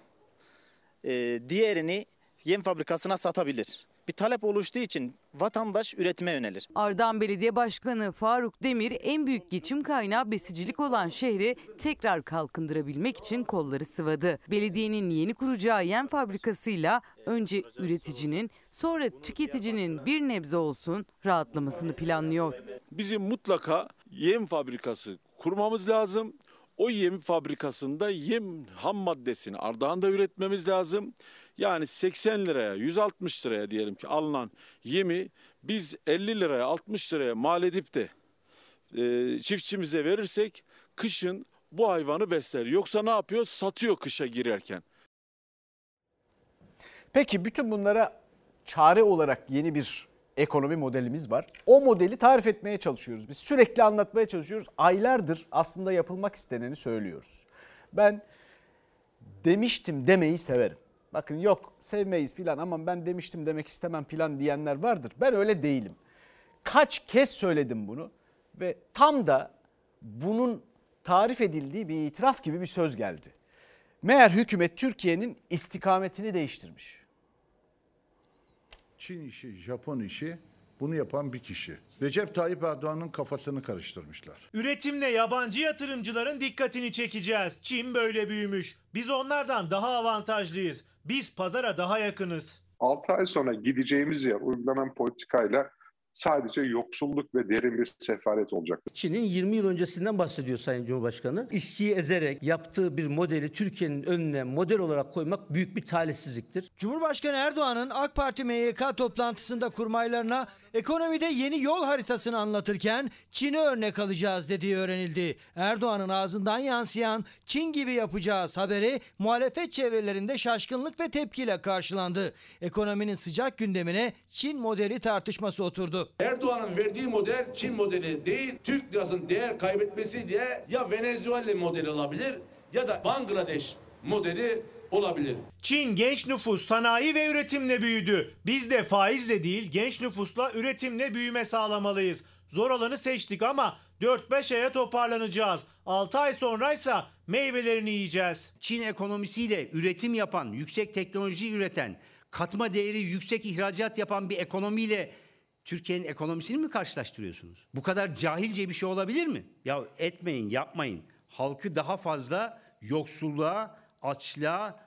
e, diğerini yem fabrikasına satabilir. Bir talep oluştuğu için vatandaş üretime yönelir. Ardahan Belediye Başkanı Faruk Demir en büyük geçim kaynağı besicilik olan şehri tekrar kalkındırabilmek için kolları sıvadı. Belediyenin yeni kuracağı yem fabrikasıyla önce üreticinin sonra tüketicinin bir nebze olsun rahatlamasını planlıyor. Bizim mutlaka yem fabrikası kurmamız lazım. O yem fabrikasında yem ham maddesini Ardahan'da üretmemiz lazım. Yani 80 liraya 160 liraya diyelim ki alınan yemi biz 50 liraya 60 liraya mal edip de e, çiftçimize verirsek kışın bu hayvanı besler. Yoksa ne yapıyor? Satıyor kışa girerken. Peki bütün bunlara çare olarak yeni bir ekonomi modelimiz var. O modeli tarif etmeye çalışıyoruz. Biz sürekli anlatmaya çalışıyoruz. Aylardır aslında yapılmak isteneni söylüyoruz. Ben demiştim demeyi severim. Bakın yok sevmeyiz filan ama ben demiştim demek istemem filan diyenler vardır. Ben öyle değilim. Kaç kez söyledim bunu ve tam da bunun tarif edildiği bir itiraf gibi bir söz geldi. Meğer hükümet Türkiye'nin istikametini değiştirmiş. Çin işi, Japon işi bunu yapan bir kişi. Recep Tayyip Erdoğan'ın kafasını karıştırmışlar. Üretimle yabancı yatırımcıların dikkatini çekeceğiz. Çin böyle büyümüş. Biz onlardan daha avantajlıyız. Biz pazara daha yakınız. 6 ay sonra gideceğimiz yer uygulanan politikayla sadece yoksulluk ve derin bir sefalet olacak. Çin'in 20 yıl öncesinden bahsediyor Sayın Cumhurbaşkanı. İşçiyi ezerek yaptığı bir modeli Türkiye'nin önüne model olarak koymak büyük bir talihsizliktir. Cumhurbaşkanı Erdoğan'ın AK Parti MYK toplantısında kurmaylarına ekonomide yeni yol haritasını anlatırken Çin'i örnek alacağız dediği öğrenildi. Erdoğan'ın ağzından yansıyan Çin gibi yapacağız haberi muhalefet çevrelerinde şaşkınlık ve tepkiyle karşılandı. Ekonominin sıcak gündemine Çin modeli tartışması oturdu. Erdoğan'ın verdiği model Çin modeli değil, Türk lirasının değer kaybetmesi diye ya Venezuela modeli olabilir ya da Bangladeş modeli olabilir. Çin genç nüfus, sanayi ve üretimle büyüdü. Biz de faizle değil genç nüfusla üretimle büyüme sağlamalıyız. Zor olanı seçtik ama 4-5 aya toparlanacağız. 6 ay sonraysa meyvelerini yiyeceğiz. Çin ekonomisiyle üretim yapan, yüksek teknoloji üreten, katma değeri yüksek ihracat yapan bir ekonomiyle Türkiye'nin ekonomisini mi karşılaştırıyorsunuz? Bu kadar cahilce bir şey olabilir mi? Ya etmeyin, yapmayın. Halkı daha fazla yoksulluğa, açlığa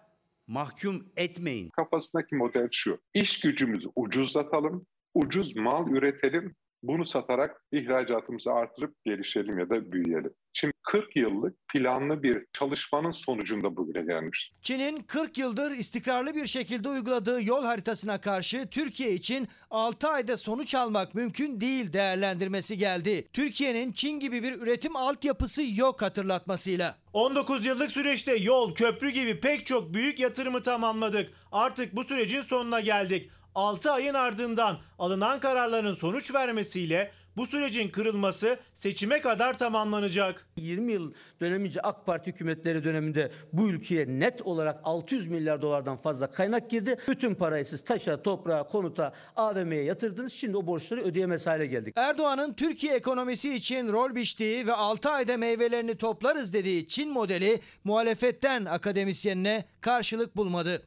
mahkum etmeyin. Kafasındaki model şu. İş gücümüzü ucuzlatalım, ucuz mal üretelim, bunu satarak ihracatımızı artırıp gelişelim ya da büyüyelim. Şimdi 40 yıllık planlı bir çalışmanın sonucunda bugüne gelmiş. Çin'in 40 yıldır istikrarlı bir şekilde uyguladığı yol haritasına karşı Türkiye için 6 ayda sonuç almak mümkün değil değerlendirmesi geldi. Türkiye'nin Çin gibi bir üretim altyapısı yok hatırlatmasıyla. 19 yıllık süreçte yol, köprü gibi pek çok büyük yatırımı tamamladık. Artık bu sürecin sonuna geldik. 6 ayın ardından alınan kararların sonuç vermesiyle bu sürecin kırılması seçime kadar tamamlanacak. 20 yıl dönemince AK Parti hükümetleri döneminde bu ülkeye net olarak 600 milyar dolardan fazla kaynak girdi. Bütün parayı siz taşa, toprağa, konuta, AVM'ye yatırdınız. Şimdi o borçları ödeyemez hale geldik. Erdoğan'ın Türkiye ekonomisi için rol biçtiği ve 6 ayda meyvelerini toplarız dediği Çin modeli muhalefetten akademisyenine karşılık bulmadı.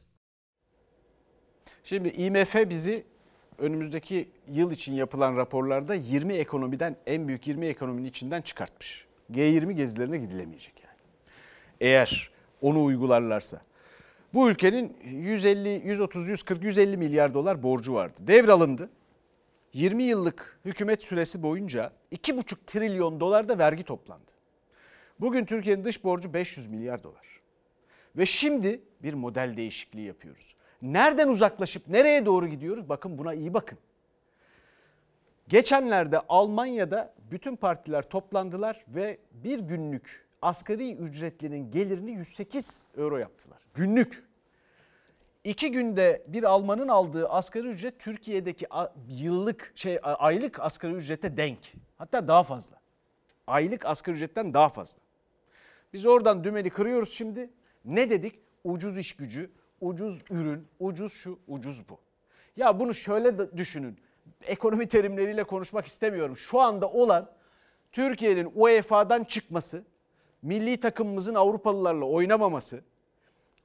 Şimdi IMF bizi önümüzdeki yıl için yapılan raporlarda 20 ekonomiden en büyük 20 ekonominin içinden çıkartmış. G20 gezilerine gidilemeyecek yani. Eğer onu uygularlarsa. Bu ülkenin 150, 130, 140, 150 milyar dolar borcu vardı. Devralındı. 20 yıllık hükümet süresi boyunca 2,5 trilyon dolar da vergi toplandı. Bugün Türkiye'nin dış borcu 500 milyar dolar. Ve şimdi bir model değişikliği yapıyoruz. Nereden uzaklaşıp nereye doğru gidiyoruz? Bakın buna iyi bakın. Geçenlerde Almanya'da bütün partiler toplandılar ve bir günlük asgari ücretlinin gelirini 108 euro yaptılar. Günlük. İki günde bir Almanın aldığı asgari ücret Türkiye'deki yıllık şey aylık asgari ücrete denk. Hatta daha fazla. Aylık asgari ücretten daha fazla. Biz oradan dümeni kırıyoruz şimdi. Ne dedik? Ucuz iş gücü, ucuz ürün, ucuz şu, ucuz bu. Ya bunu şöyle düşünün. Ekonomi terimleriyle konuşmak istemiyorum. Şu anda olan Türkiye'nin UEFA'dan çıkması, milli takımımızın Avrupalılarla oynamaması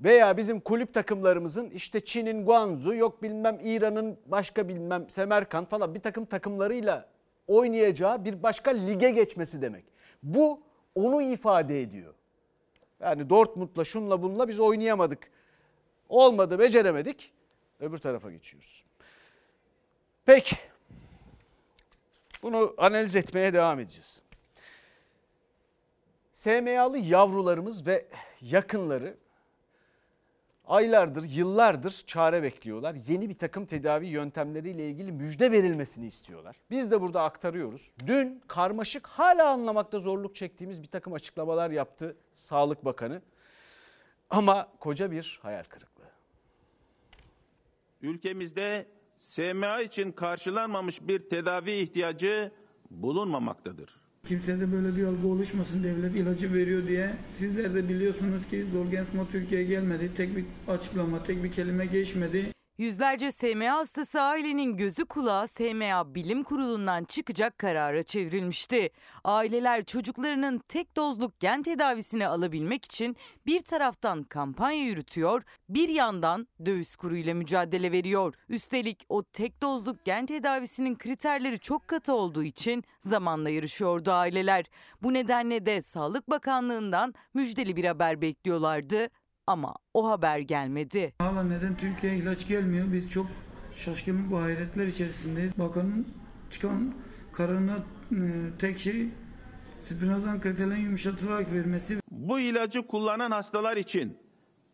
veya bizim kulüp takımlarımızın işte Çin'in Guangzhou yok bilmem İran'ın başka bilmem Semerkant falan bir takım takımlarıyla oynayacağı bir başka lige geçmesi demek. Bu onu ifade ediyor. Yani Dortmund'la şunla bunla biz oynayamadık. Olmadı beceremedik. Öbür tarafa geçiyoruz. Peki. Bunu analiz etmeye devam edeceğiz. SMA'lı yavrularımız ve yakınları aylardır, yıllardır çare bekliyorlar. Yeni bir takım tedavi yöntemleriyle ilgili müjde verilmesini istiyorlar. Biz de burada aktarıyoruz. Dün karmaşık hala anlamakta zorluk çektiğimiz bir takım açıklamalar yaptı Sağlık Bakanı. Ama koca bir hayal kırıklığı. Ülkemizde SMA için karşılanmamış bir tedavi ihtiyacı bulunmamaktadır. Kimsede böyle bir algı oluşmasın devlet ilacı veriyor diye. Sizler de biliyorsunuz ki Zolgensma Türkiye'ye gelmedi. Tek bir açıklama, tek bir kelime geçmedi. Yüzlerce SMA hastası ailenin gözü kulağı SMA Bilim Kurulu'ndan çıkacak karara çevrilmişti. Aileler çocuklarının tek dozluk gen tedavisini alabilmek için bir taraftan kampanya yürütüyor, bir yandan döviz kuruyla mücadele veriyor. Üstelik o tek dozluk gen tedavisinin kriterleri çok katı olduğu için zamanla yarışıyordu aileler. Bu nedenle de Sağlık Bakanlığı'ndan müjdeli bir haber bekliyorlardı ama o haber gelmedi. Hala neden Türkiye'ye ilaç gelmiyor? Biz çok şaşkınlık ve hayretler içerisindeyiz. Bakanın çıkan kararına e, tek şey spinozan kriterlerin yumuşatılarak vermesi. Bu ilacı kullanan hastalar için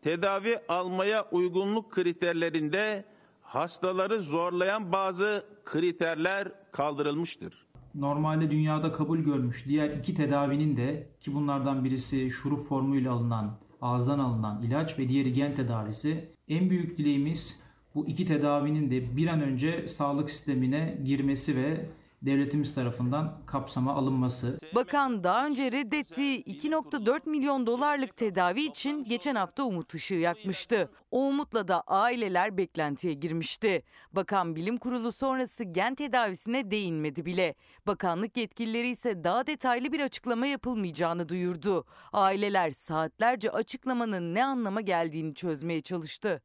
tedavi almaya uygunluk kriterlerinde hastaları zorlayan bazı kriterler kaldırılmıştır. Normalde dünyada kabul görmüş diğer iki tedavinin de ki bunlardan birisi şurup formuyla alınan ağızdan alınan ilaç ve diğeri gen tedavisi. En büyük dileğimiz bu iki tedavinin de bir an önce sağlık sistemine girmesi ve devletimiz tarafından kapsama alınması. Bakan daha önce reddettiği 2.4 milyon dolarlık tedavi için geçen hafta umut ışığı yakmıştı. O umutla da aileler beklentiye girmişti. Bakan bilim kurulu sonrası gen tedavisine değinmedi bile. Bakanlık yetkilileri ise daha detaylı bir açıklama yapılmayacağını duyurdu. Aileler saatlerce açıklamanın ne anlama geldiğini çözmeye çalıştı.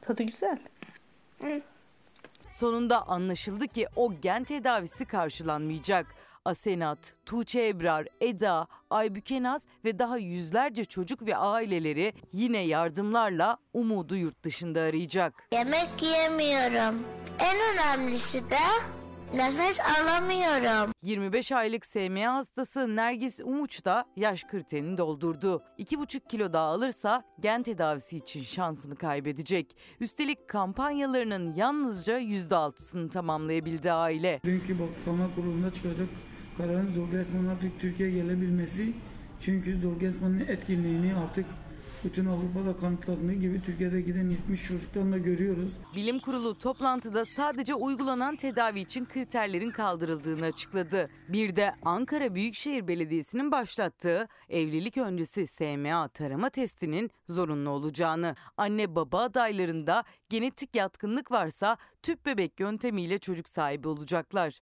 Tadı güzel. Sonunda anlaşıldı ki o gen tedavisi karşılanmayacak. Asenat, Tuğçe Ebrar, Eda, Aybüke Naz ve daha yüzlerce çocuk ve aileleri yine yardımlarla umudu yurt dışında arayacak. Yemek yemiyorum. En önemlisi de Nefes alamıyorum. 25 aylık SMA hastası Nergis Umuç da yaş kriterini doldurdu. 2,5 kilo daha alırsa gen tedavisi için şansını kaybedecek. Üstelik kampanyalarının yalnızca %6'sını tamamlayabildi aile. Dünkü bakanlar kurulunda çıkacak kararın artık Türkiye'ye gelebilmesi. Çünkü Zolgensman'ın etkinliğini artık bütün Avrupa'da kanıtladığı gibi Türkiye'de giden 70 çocuktan da görüyoruz. Bilim kurulu toplantıda sadece uygulanan tedavi için kriterlerin kaldırıldığını açıkladı. Bir de Ankara Büyükşehir Belediyesi'nin başlattığı evlilik öncesi SMA tarama testinin zorunlu olacağını, anne baba adaylarında genetik yatkınlık varsa tüp bebek yöntemiyle çocuk sahibi olacaklar.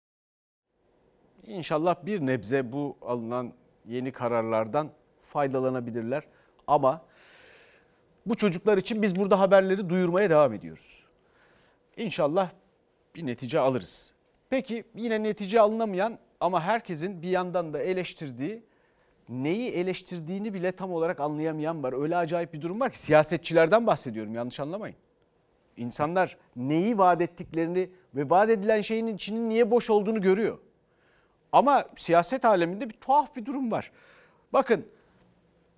İnşallah bir nebze bu alınan yeni kararlardan faydalanabilirler. Ama bu çocuklar için biz burada haberleri duyurmaya devam ediyoruz. İnşallah bir netice alırız. Peki yine netice alınamayan ama herkesin bir yandan da eleştirdiği neyi eleştirdiğini bile tam olarak anlayamayan var. Öyle acayip bir durum var ki siyasetçilerden bahsediyorum yanlış anlamayın. İnsanlar neyi vaat ettiklerini ve vaat edilen şeyin içinin niye boş olduğunu görüyor. Ama siyaset aleminde bir tuhaf bir durum var. Bakın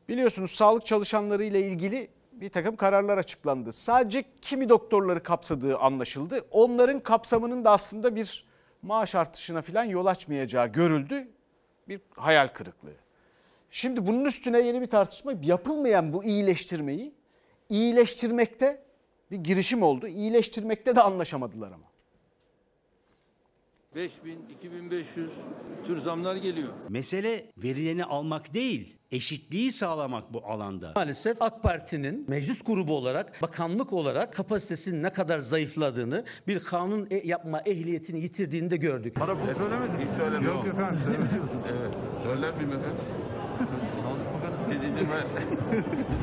biliyorsunuz sağlık çalışanları ile ilgili bir takım kararlar açıklandı. Sadece kimi doktorları kapsadığı anlaşıldı. Onların kapsamının da aslında bir maaş artışına falan yol açmayacağı görüldü. Bir hayal kırıklığı. Şimdi bunun üstüne yeni bir tartışma yapılmayan bu iyileştirmeyi iyileştirmekte bir girişim oldu. İyileştirmekte de anlaşamadılar ama. 5000, 2500 tür zamlar geliyor. Mesele verileni almak değil, eşitliği sağlamak bu alanda. Maalesef AK Parti'nin meclis grubu olarak, bakanlık olarak kapasitesinin ne kadar zayıfladığını, bir kanun e- yapma ehliyetini yitirdiğini de gördük. Para pul söylemedin. Hiç söylemedim. Yok efendim söylemedim. evet. Söylenmeyeyim efendim. Sağlık Bakanı izin ver.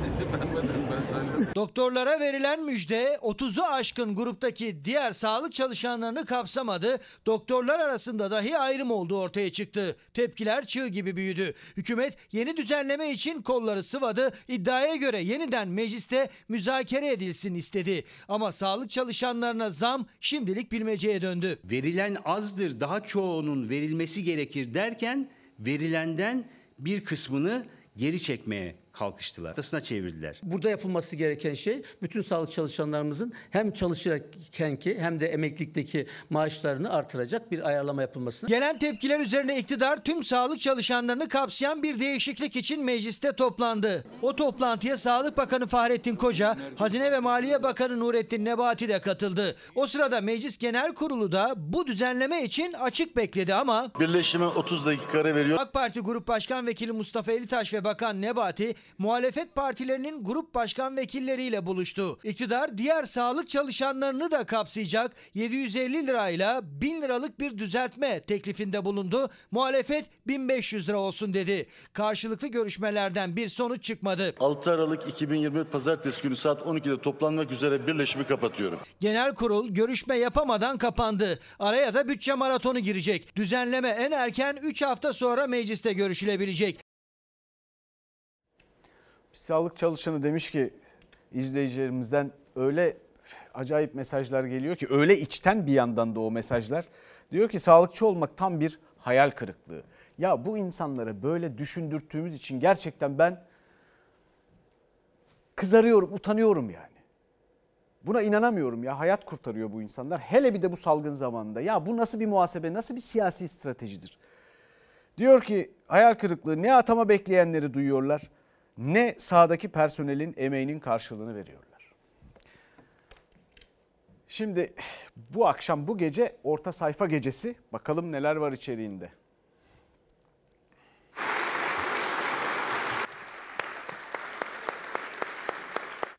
İzin vermeden ben söyledim. Doktorlara verilen müjde 30'u aşkın gruptaki diğer sağlık çalışanlarını kapsamadı. Doktorlar arasında dahi ayrım olduğu ortaya çıktı. Tepkiler çığ gibi büyüdü. Hükümet yeni düzenleme için kolları sıvadı. İddiaya göre yeniden mecliste müzakere edilsin istedi. Ama sağlık çalışanlarına zam şimdilik bilmeceye döndü. Verilen azdır, daha çoğunun verilmesi gerekir derken verilenden bir kısmını geri çekmeye kalkıştılar. Ortasına çevirdiler. Burada yapılması gereken şey bütün sağlık çalışanlarımızın hem çalışırkenki hem de emeklilikteki maaşlarını artıracak bir ayarlama yapılması. Gelen tepkiler üzerine iktidar tüm sağlık çalışanlarını kapsayan bir değişiklik için mecliste toplandı. O toplantıya Sağlık Bakanı Fahrettin Koca, Hazine ve Maliye Bakanı Nurettin Nebati de katıldı. O sırada Meclis Genel Kurulu da bu düzenleme için açık bekledi ama Birleşime 30 dakika ara veriyor. AK Parti Grup Başkan Vekili Mustafa Elitaş ve Bakan Nebati muhalefet partilerinin grup başkan vekilleriyle buluştu. İktidar diğer sağlık çalışanlarını da kapsayacak 750 lirayla 1000 liralık bir düzeltme teklifinde bulundu. Muhalefet 1500 lira olsun dedi. Karşılıklı görüşmelerden bir sonuç çıkmadı. 6 Aralık 2021 Pazartesi günü saat 12'de toplanmak üzere birleşimi kapatıyorum. Genel kurul görüşme yapamadan kapandı. Araya da bütçe maratonu girecek. Düzenleme en erken 3 hafta sonra mecliste görüşülebilecek. Sağlık çalışanı demiş ki izleyicilerimizden öyle acayip mesajlar geliyor ki öyle içten bir yandan da o mesajlar. Diyor ki sağlıkçı olmak tam bir hayal kırıklığı. Ya bu insanlara böyle düşündürttüğümüz için gerçekten ben kızarıyorum, utanıyorum yani. Buna inanamıyorum ya hayat kurtarıyor bu insanlar. Hele bir de bu salgın zamanında. Ya bu nasıl bir muhasebe, nasıl bir siyasi stratejidir? Diyor ki hayal kırıklığı ne atama bekleyenleri duyuyorlar ne sahadaki personelin emeğinin karşılığını veriyorlar. Şimdi bu akşam bu gece orta sayfa gecesi bakalım neler var içeriğinde.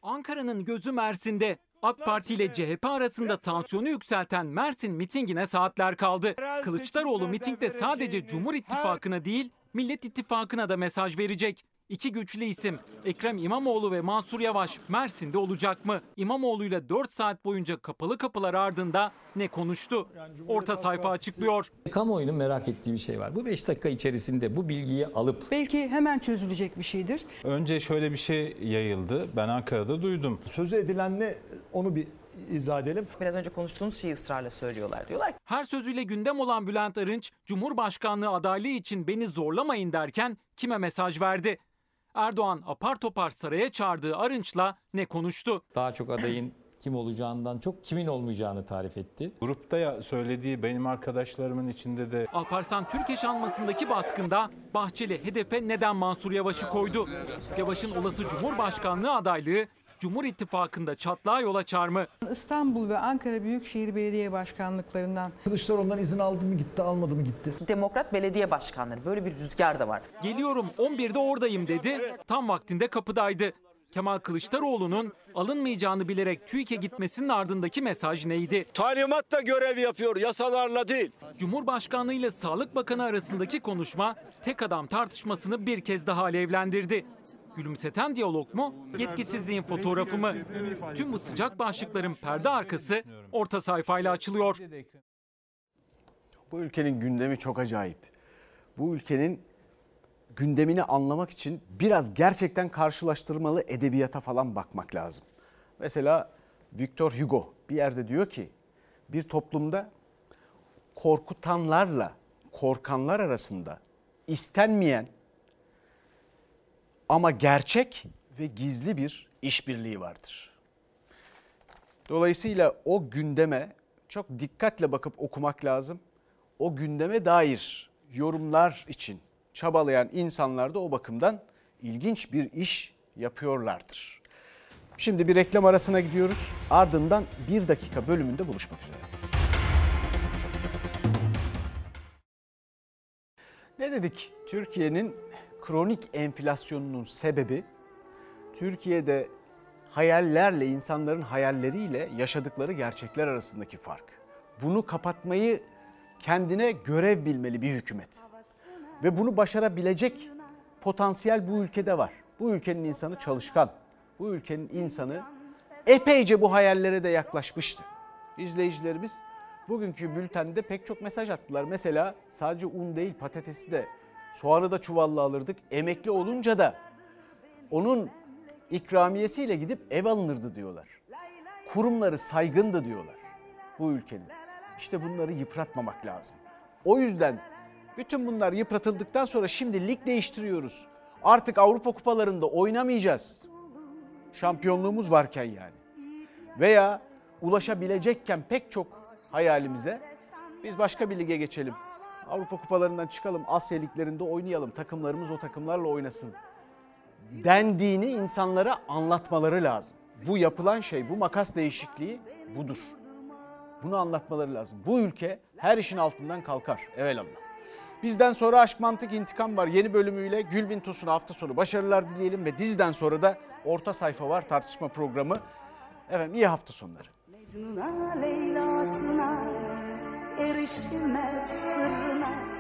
Ankara'nın gözü Mersin'de. AK Parti ile CHP arasında tansiyonu yükselten Mersin mitingine saatler kaldı. Kılıçdaroğlu mitingde sadece Cumhur İttifakı'na değil Millet İttifakı'na da mesaj verecek. İki güçlü isim Ekrem İmamoğlu ve Mansur Yavaş Mersin'de olacak mı? İmamoğlu'yla 4 saat boyunca kapalı kapılar ardında ne konuştu? Orta sayfa açıklıyor. Kamuoyunun merak ettiği bir şey var. Bu 5 dakika içerisinde bu bilgiyi alıp Belki hemen çözülecek bir şeydir. Önce şöyle bir şey yayıldı. Ben Ankara'da duydum. Sözü edilen ne onu bir izah edelim. Biraz önce konuştuğunuz şeyi ısrarla söylüyorlar. Diyorlar ki Her sözüyle gündem olan Bülent Arınç, Cumhurbaşkanlığı adaylığı için beni zorlamayın derken kime mesaj verdi? Erdoğan apar topar saraya çağırdığı Arınç'la ne konuştu? daha çok adayın kim olacağından çok kimin olmayacağını tarif etti. Grupta ya söylediği benim arkadaşlarımın içinde de Alparslan Türkeş almasındaki baskında Bahçeli hedefe neden Mansur Yavaş'ı koydu? Yavaş'ın olası Cumhurbaşkanlığı adaylığı Cumhur İttifakı'nda çatlağa yol açar mı? İstanbul ve Ankara Büyükşehir Belediye Başkanlıklarından Kılıçdaroğlu'ndan izin aldı mı gitti, almadı mı gitti. demokrat belediye başkanları böyle bir rüzgar da var. Geliyorum 11'de oradayım dedi. Tam vaktinde kapıdaydı. Kemal Kılıçdaroğlu'nun alınmayacağını bilerek TÜİK'e gitmesinin ardındaki mesaj neydi? Talimatla görev yapıyor, yasalarla değil. Cumhurbaşkanlığı ile Sağlık Bakanı arasındaki konuşma tek adam tartışmasını bir kez daha alevlendirdi. Gülümseten diyalog mu, yetkisizliğin fotoğrafı mı? Tüm bu sıcak başlıkların perde arkası orta sayfayla açılıyor. Bu ülkenin gündemi çok acayip. Bu ülkenin gündemini anlamak için biraz gerçekten karşılaştırmalı edebiyata falan bakmak lazım. Mesela Victor Hugo bir yerde diyor ki bir toplumda korkutanlarla korkanlar arasında istenmeyen ama gerçek ve gizli bir işbirliği vardır. Dolayısıyla o gündeme çok dikkatle bakıp okumak lazım. O gündeme dair yorumlar için çabalayan insanlar da o bakımdan ilginç bir iş yapıyorlardır. Şimdi bir reklam arasına gidiyoruz. Ardından bir dakika bölümünde buluşmak üzere. Ne dedik? Türkiye'nin kronik enflasyonunun sebebi Türkiye'de hayallerle, insanların hayalleriyle yaşadıkları gerçekler arasındaki fark. Bunu kapatmayı kendine görev bilmeli bir hükümet. Ve bunu başarabilecek potansiyel bu ülkede var. Bu ülkenin insanı çalışkan. Bu ülkenin insanı epeyce bu hayallere de yaklaşmıştı. İzleyicilerimiz bugünkü bültende pek çok mesaj attılar. Mesela sadece un değil patatesi de soğanı da çuvalla alırdık. Emekli olunca da onun ikramiyesiyle gidip ev alınırdı diyorlar. Kurumları saygındı diyorlar bu ülkenin. İşte bunları yıpratmamak lazım. O yüzden bütün bunlar yıpratıldıktan sonra şimdi lig değiştiriyoruz. Artık Avrupa kupalarında oynamayacağız. Şampiyonluğumuz varken yani. Veya ulaşabilecekken pek çok hayalimize biz başka bir lige geçelim. Avrupa kupalarından çıkalım, Asya liglerinde oynayalım. Takımlarımız o takımlarla oynasın. Dendiğini insanlara anlatmaları lazım. Bu yapılan şey, bu makas değişikliği budur. Bunu anlatmaları lazım. Bu ülke her işin altından kalkar. Evelallah. Bizden sonra Aşk Mantık İntikam var. Yeni bölümüyle Gülbin Tosun'a hafta sonu başarılar dileyelim ve diziden sonra da orta sayfa var tartışma programı. Efendim iyi hafta sonları. Mecnun'a Leyla'sına erişilmez sırrına